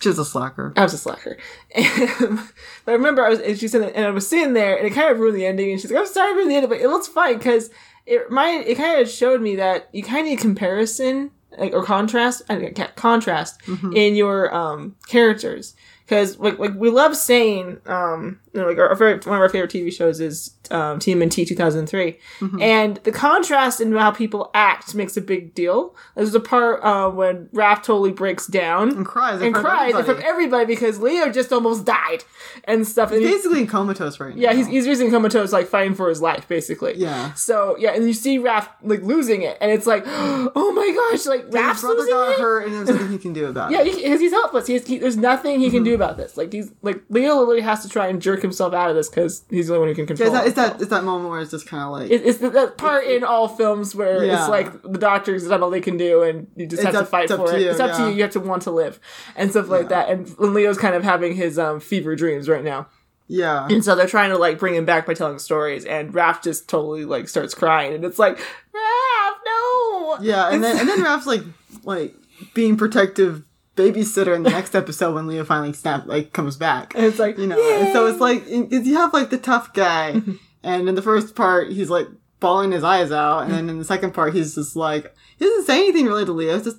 Just a slacker. I was a slacker. And, but I remember I was, and she said, and I was sitting there, and it kind of ruined the ending. And she's like, "I'm sorry for the ending, but it looks fine because it my it kind of showed me that you kind of need comparison like or contrast, I mean, contrast in your um characters." Because like, like we love saying um you know, like our, our favorite, one of our favorite TV shows is um, TMNT 2003, and the contrast in how people act makes a big deal. There's a part uh, when Raph totally breaks down And cries. and cries everybody. of everybody because Leo just almost died and stuff. And he- Basically comatose right now. yeah, he's he's using comatose like fighting for his life basically. Yeah. So yeah, and you see Raph like losing it, and it's like, oh my gosh, like His Raph's brother losing got it. hurt, and there's nothing he can do about it. Yeah, it. because he's helpless. He's, he, there's nothing he can do about this. Like he's like Leo literally has to try and jerk himself out of this because he's the only one who can control. Yeah, it's, that, it's that it's that moment where it's just kind of like It- It's the, that part in all films where Yeah. it's like the doctor's done all they can do, and you just It's have to fight for to it. you, it's up yeah. to you. You have to want to live, and stuff like that. And Leo's kind of having his um, fever dreams right now, yeah. and so they're trying to like bring him back by telling stories. And Raph just totally like starts crying, and it's like, Raph, no. Yeah, and then and then Raph's like like being protective babysitter in the next episode when Leo finally snap like comes back. And it's like You know, and so it's like you have like the tough guy, and in the first part he's like bawling his eyes out, and then in the second part he's just like he doesn't say anything really to Leo. It's just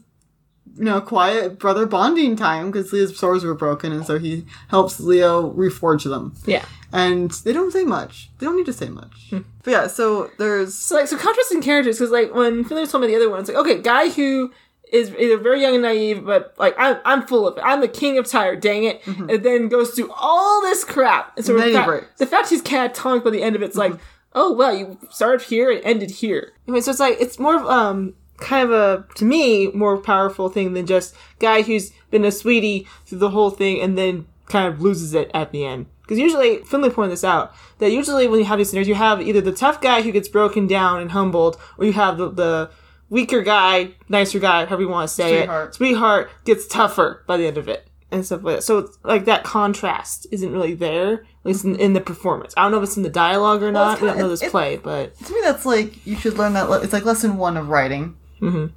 you know quiet brother bonding time because Leo's swords were broken, and so he helps Leo reforge them. yeah. And they don't say much. They don't need to say much. Hmm. But yeah, so there's So like so contrasting characters because like when Finley told me the other one, it's like okay, guy who is either very young and naive, but like I'm I'm full of it. I'm the king of Tyre, dang it, and then goes through all this crap. And so Mm-hmm. Then the, he fact. Mm-hmm. the fact he's catatonic by the end of it's like, oh well, you started here and ended here. I mean, so it's like it's more of um kind of a to me more powerful thing than just guy who's been a sweetie through the whole thing and then kind of loses it at the end. Because usually, Finley pointed this out, that usually when you have these scenarios, you have either the tough guy who gets broken down and humbled, or you have the, the weaker guy, nicer guy, however you want to say Sweetheart. it. Sweetheart gets tougher by the end of it. And stuff like that. So it's like that contrast isn't really there, at least in, in the performance. I don't know if it's in the dialogue or not. it's we don't know this it- play, but to me that's like you should learn that le- it's like lesson one of writing mm-hmm.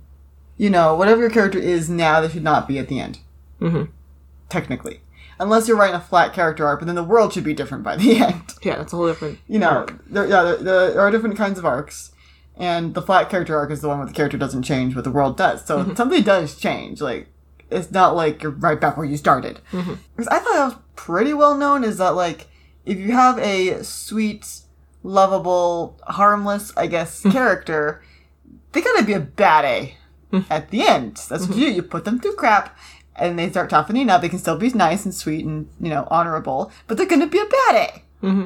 you know whatever your character is now they should not be at the end Mhm. technically unless you're writing a flat character arc but then the world should be different by the end yeah, that's a whole different. you know there, yeah there, there are different kinds of arcs and the flat character arc is the one where the character doesn't change but the world does. So Mm-hmm. something does change. Like it's not like you're right back where you started. Mm-hmm. i thought that was pretty well known is that like if you have a sweet lovable harmless i guess Mm-hmm. character they gotta be a bad a at the end. That's what you do. You put them through crap and they start toughening up. They can still be nice and sweet and you know honorable but they're gonna be a bad a. Mm-hmm.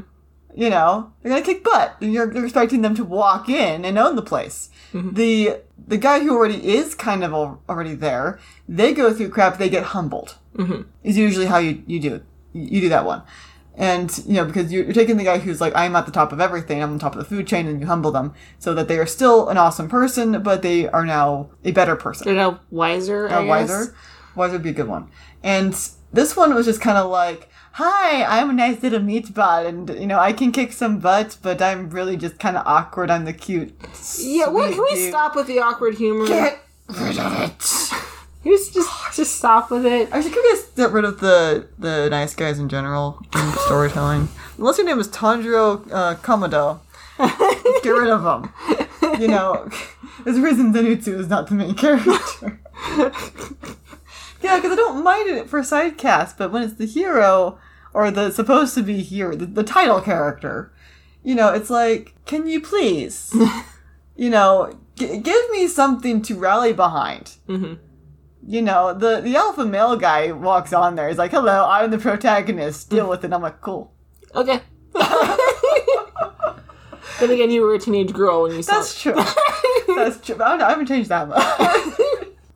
You know they're gonna kick butt and you're, you're expecting them to walk in and own the place the the guy who already is kind of al- already there they go through crap they get humbled Mm-hmm. is usually how you, you do it you do that one and you know because you're, you're taking the guy who's like i'm at the top of everything i'm on top of the food chain and you humble them so that they are still an awesome person but they are now a better person They're now wiser, guess. wiser. Wiser would be a good one. And this one was just kind of like, "Hi, I'm a nice little meatball, and you know I can kick some butt, but I'm really just kind of awkward. I'm the cute." Yeah, what, can we dude. stop with the awkward humor? Get rid of it. He was just just stop with it. I should just get rid of the the nice guys in general in storytelling? Unless your name is Tanjiro uh, Kamado, get rid of him. You know, there's a reason Zenitsu is not the main character. yeah, because I don't mind it for side cast, but when it's the hero or the supposed to be hero, the, the title character, you know, it's like, can you please, you know, g- give me something to rally behind hmm you know, the the alpha male guy walks on there. He's like, "Hello, I'm the protagonist. Deal with it." I'm like, "Cool." Okay. then again, you were a teenage girl when you saw. That's true. That's true. But I, don't know, I haven't changed that much.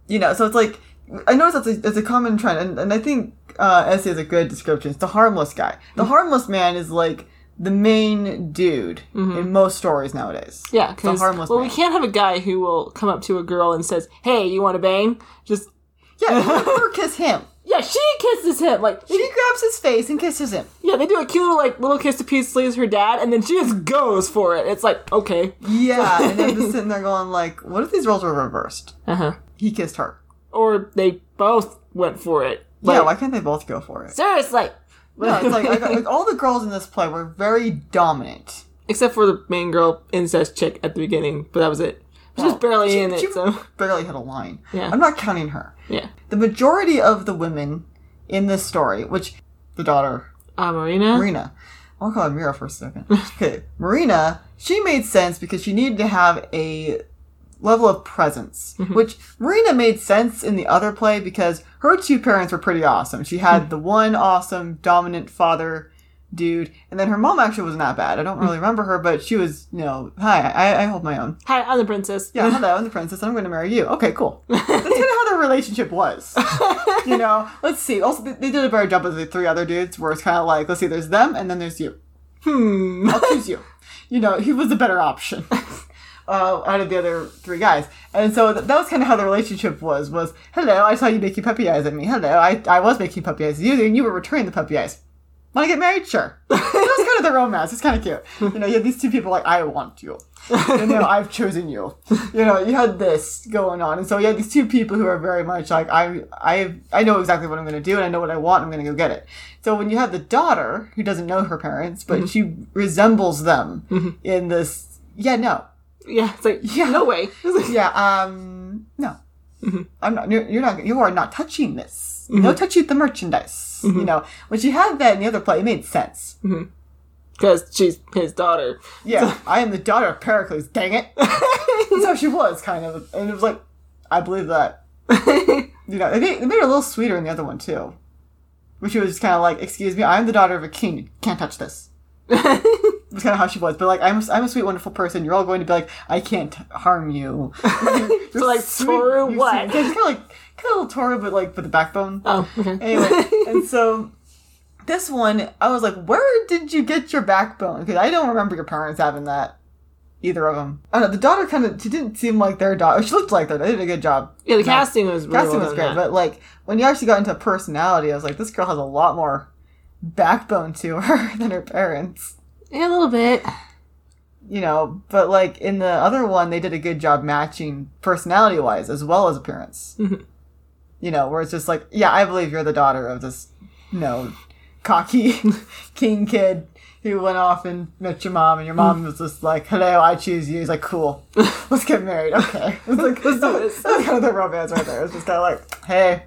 you know, so it's like I noticed that's a, that's a common trend, and, and I think uh, Essie is a good description. It's the harmless guy. The harmless man is like the main dude in most stories nowadays. Yeah, the because harmless well, man. we can't have a guy who will come up to a girl and says, "Hey, you want to bang?" Just Yeah, her kiss him. yeah, she kisses him. Like She grabs his face and kisses him. yeah, they do a cute little like little kiss to Peace leaves her dad, and then she just goes for it. It's like okay, Yeah, and I'm just sitting there going like, "What if these roles were reversed? uh huh. He kissed her. Or they both went for it. yeah, why can't they both go for it?" seriously. Yeah, it's like, got, like all the girls in this play were very dominant. Except for the main girl incest chick at the beginning, but that was it. She was barely she- in it, so Barely hit a line. Yeah. I'm not counting her. yeah. The majority of the women in this story, which the daughter Uh, Marina. Marina, I'll call her Mira for a second. Okay, Marina, she made sense because she needed to have a level of presence, Mm-hmm. which Marina made sense in the other play because her two parents were pretty awesome. She had Mm-hmm. the one awesome dominant father dude, and then her mom actually wasn't that bad. I don't really remember her, but she was, you know, hi, I, I hold my own. Hi, I'm the princess. Yeah, hello, I'm the princess. I'm going to marry you. Okay, cool. That's kind of how their relationship was. You know, let's see. Also, they, they did a better job with the three other dudes, where it's kind of like, let's see, there's them, and then there's you. Hmm. I'll choose you. You know, he was a better option uh, out of the other three guys, and so th- that was kind of how the relationship was. Was hello, I saw you making puppy eyes at me. Hello, I I was making puppy eyes at you, and you were returning the puppy eyes. Want to get married? Sure. that was kind of the romance. It's kind of cute. You know, you had these two people like, I want you. You know, I've chosen you. You know, you had this going on, and so you had these two people who are very much like, I, I, I know exactly what I'm going to do, and I know what I want. And I'm going to go get it. So when you have the daughter who doesn't know her parents, but she resembles them in this, yeah, no, Yeah, it's like, Yeah. no way. Like, yeah, um, no, mm-hmm. I'm not. You're, you're not. You are not touching this. Mm-hmm. No touching the merchandise. You mm-hmm. know, when she had that in the other play, it made sense. Because she's his daughter. Yeah, I am the daughter of Pericles. Dang it! so she was, kind of, and it was like, I believe that. You know, they made, they made her a little sweeter in the other one too, which was just kind of like, "Excuse me, I'm the daughter of a king. Can't touch this." That's kind of how she was, but like, I'm a, I'm a sweet, wonderful person. You're all going to be like, I can't harm you. You're So, like, Toru, you're what? sweet. It's kind of like kind of little Toru, but like with the backbone. oh, okay. Anyway, and so this one, I was like, where did you get your backbone? Because I don't remember your parents having that. Either of them. I don't know. The daughter kind of, she didn't seem like their daughter. Oh, she looked like their. They did a good job. Yeah, the casting was really Casting well was great, that. but like when you actually got into personality, I was like, this girl has a lot more backbone to her than her parents. Yeah, a little bit. You know, but like in the other one, they did a good job matching personality wise as well as appearance. Mhm. You know, where it's just like, yeah, I believe you're the daughter of this, you know, cocky king kid who went off and met your mom, and your mom mm. was just like, hello, I choose you. He's like, cool, let's get married. Okay. It's like, Let's do this. That's kind of the romance right there. It's just kind of like, hey,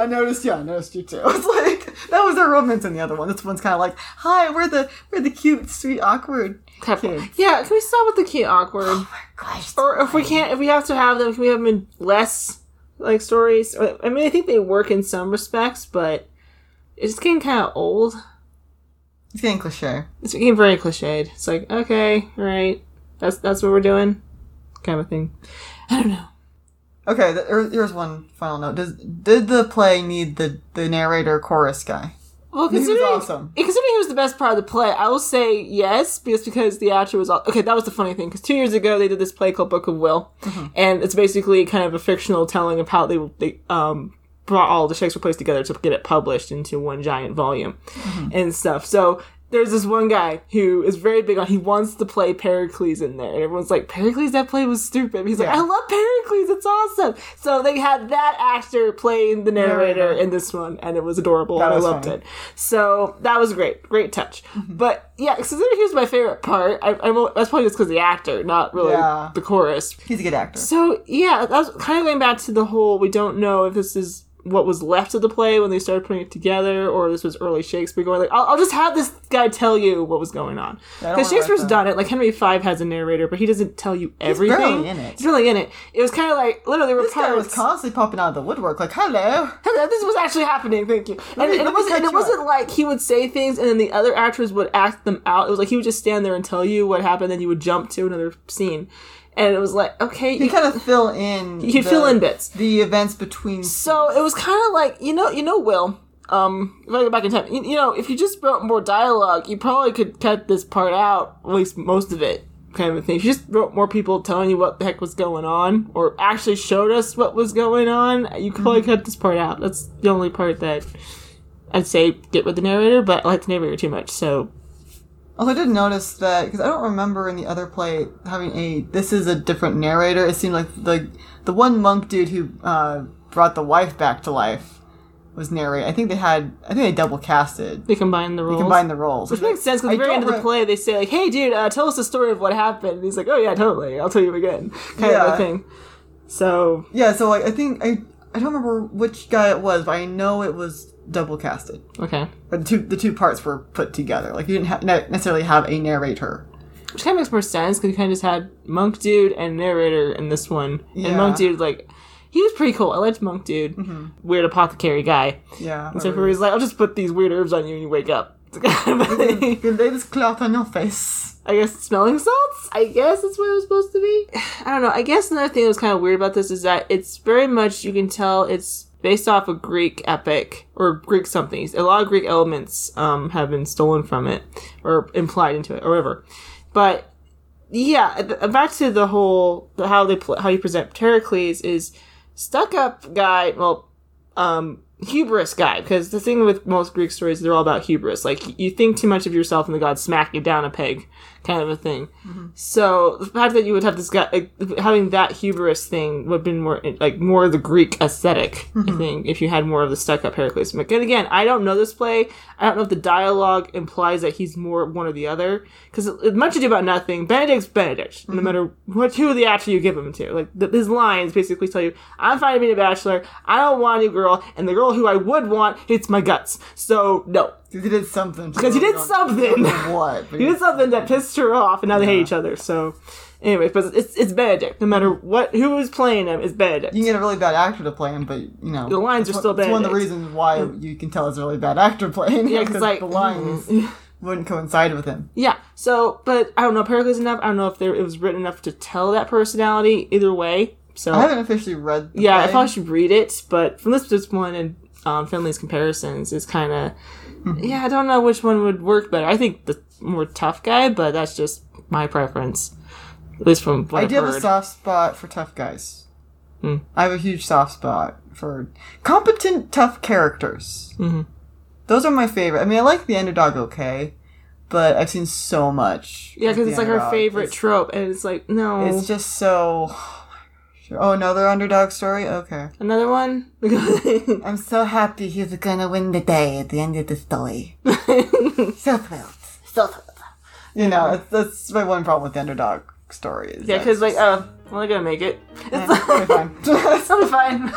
I noticed you. I noticed you too. It's like that was their romance in the other one. This one's kind of like, hi, we're the we're the cute, sweet, awkward kids. Yeah, can we stop with the cute awkward? Oh my gosh, or if we can't, if we have to have them, can we have them in less like stories? I mean, I think they work in some respects, but it's just getting kind of old. It's getting cliche. It's getting very cliched. It's like, okay, all right, that's that's what we're doing, kind of thing. I don't know. Okay, th- here's one final note. Does did the play need the the narrator chorus guy? Well, He was considering awesome. considering he was the best part of the play, I will say yes, because because the actor was all, okay. That was the funny thing because two years ago they did this play called Book of Will, Mm-hmm. and it's basically kind of a fictional telling of how they they um brought all the Shakespeare plays together to get it published into one giant volume Mm-hmm. and stuff. So there's this one guy who is very big on he wants to play Pericles in there. And everyone's like, Pericles, that play was stupid. He's like, I love Pericles, it's awesome. So they had that actor playing the narrator Narrator. in this one, and it was adorable, That and I loved funny. Mm-hmm. it. So that was great, great touch. But yeah, so then here's my favorite part. I, I'm, that's probably just because the actor, not really Yeah. the chorus. He's a good actor. So yeah, that's kind of going back to the whole. We don't know if this is what was left of the play when they started putting it together, or this was early Shakespeare going like, "I'll, I'll just have this guy tell you what was going on." Because Shakespeare's done it. Like Henry V has a narrator, but he doesn't tell you everything. He's barely in it. He's really in it. It was kind of like literally there were This guy was constantly popping out of the woodwork, like, hello. Hello, this was actually happening. Thank you. And, me- and it wasn't. And it wasn't up. like he would say things, and then the other actors would act them out. It was like he would just stand there and tell you what happened, then you would jump to another scene, and it was like, okay, You kind of fill in. You the- fill in bits. The events between. So it was kind of like you know you know Will. Um, if I go back in time, you, you know, if you just wrote more dialogue, you probably could cut this part out, at least most of it, kind of thing. If you just wrote more people telling you what the heck was going on, or actually showed us what was going on, you could probably cut this part out. That's the only part that I'd say get with the narrator, but I like the narrator too much, so Also, I did notice that because I don't remember in the other play having a. This is a different narrator. It seemed like the the one monk dude who uh, brought the wife back to life was narrate. I think they had. I think they double casted. they combine the roles. They combined the roles, Which makes sense because at the very end of the play, they say like, "Hey, dude, uh, tell us the story of what happened." And he's like, "Oh yeah, totally. I'll tell you again." Kind of Yeah. a thing. So Yeah, so like I think I I don't remember which guy it was, but I know it was double casted. okay, Or the two the two parts were put together. Like you didn't ha- ne- necessarily have a narrator. which kind of makes more sense because you kind of just had Monk Dude and narrator in this one, and Monk Dude like he was pretty cool. I liked Monk Dude, mm-hmm. weird apothecary guy. Yeah. So where he's like, "I'll just put these weird herbs on you and you wake up." It's kind of a thing. You lay this cloth on your face. I guess smelling salts. I guess that's what it was supposed to be. I don't know. I guess another thing that was kind of weird about this is that it's very much you can tell it's based off a Greek epic or Greek something. A lot of Greek elements um, have been stolen from it or implied into it or whatever. But yeah, back to the whole how they how you present Pericles is stuck up guy. Well, um, hubris guy because the thing with most greek stories they're all about hubris like you think too much of yourself and the gods smack you down a peg kind of a thing. So the fact that you would have this guy like, having that hubris thing would have been more like more of the greek aesthetic mm-hmm. i think if you had more of the stuck up heracles but again i don't know this play. I don't know if the dialogue implies that he's more one or the other. Because much ado about nothing. Benedick's benedick no mm-hmm. matter what who the actor you give him to. Like th- his lines basically tell you i'm fine being a bachelor. I don't want a new girl. And the girl who i would want hits my guts. So no Because he did something. because he did something What? He did something that pissed her off and now they hate each other so anyways but it's it's benedick no matter what who is playing him is benedick You can get a really bad actor to play him, but you know The lines it's are still bad. It's one of the reasons why you can tell it's a really bad actor playing. Yeah, 'cause, like, the lines mm. wouldn't coincide with him. Yeah. So, but I don't know. Pericles enough. I don't know if there it was written enough to tell that personality. Either way. So I haven't officially read. The yeah, I play. probably should read it. But from this this one and um, Finley's comparisons is kind of Mm-hmm. Yeah. I don't know which one would work better. I think the more tough guy, but that's just my preference. At least from what I have do have a soft spot for tough guys. Hmm. I have a huge soft spot for competent, tough characters. Mhm. Those are my favorite. I mean, I like the underdog okay, but I've seen so much. yeah, because it's like our underdog. favorite It's- trope, and it's like no. It's just so. Oh, another underdog story? Okay. Another one. I'm so happy he's gonna win the day at the end of the story. so thrilled. You know, it's, that's my one problem with the underdog stories. Yeah, because like, oh, well, they're gonna make it. just- eh, it'll be fine. It'll be fine.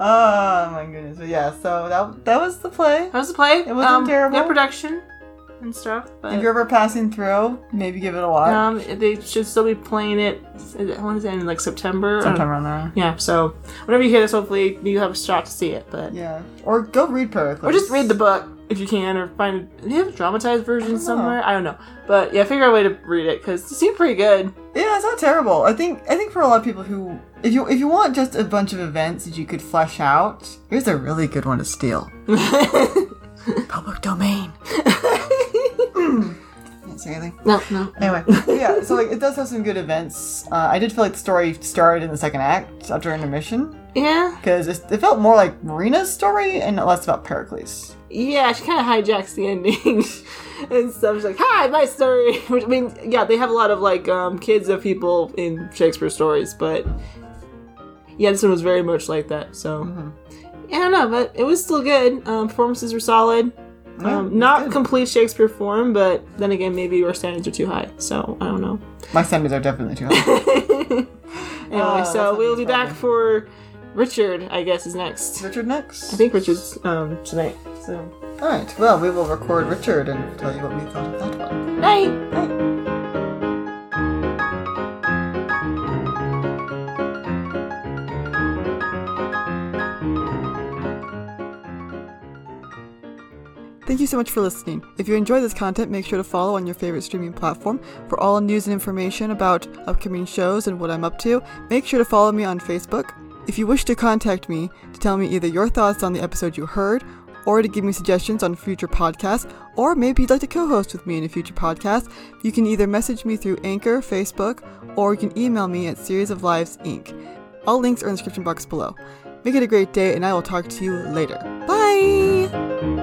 oh my goodness! But yeah, so that that was the play. that was the play? It wasn't terrible. Yeah, production and stuff, but If you're ever passing through, maybe give it a watch. um, they should still be playing it. When is it in like September? Sometime around there. yeah. So whenever you hear this, hopefully you have a shot to see it. But Yeah, or go read Pericles. or just read the book if you can, or find. Do you have a dramatized version know. somewhere? I don't know, but yeah, figure out a way to read it because it seemed pretty good. Yeah, it's not terrible. I think I think for a lot of people who if you if you want just a bunch of events that you could flesh out, here's a really good one to steal. Public domain. Can't say anything. no, no. Anyway, yeah, so like it does have some good events. Uh, I did feel like the story started in the second act after intermission. Yeah, because it, it felt more like Marina's story and less about Pericles. yeah, she kind of hijacks the ending and stuff. She's like, "Hi, my story." Which I mean, yeah, they have a lot of like um, kids of people in Shakespeare stories, but yeah, this one was very much like that. So yeah, I don't know, but it was still good. Um, performances were solid. Yeah, Um, not good. complete Shakespeare form, but then again, maybe your standards are too high. So I don't know. My standards are definitely too high. Anyway, Ah, so we'll be back for Richard. I guess is next. Richard next. I think Richard's um tonight. So All right. Well, we will record Richard and tell you what we thought of that one. night. Thank you so much for listening. If you enjoy this content, make sure to follow on your favorite streaming platform for all news and information about upcoming shows and what I'm up to. Make sure to follow me on Facebook. If you wish to contact me to tell me either your thoughts on the episode you heard, or to give me suggestions on future podcasts, or maybe you'd like to co-host with me in a future podcast, you can either message me through Anchor, Facebook, or you can email me at Series of Lives Inc. All links are in the description box below. Make it a great day, and I will talk to you later. Bye!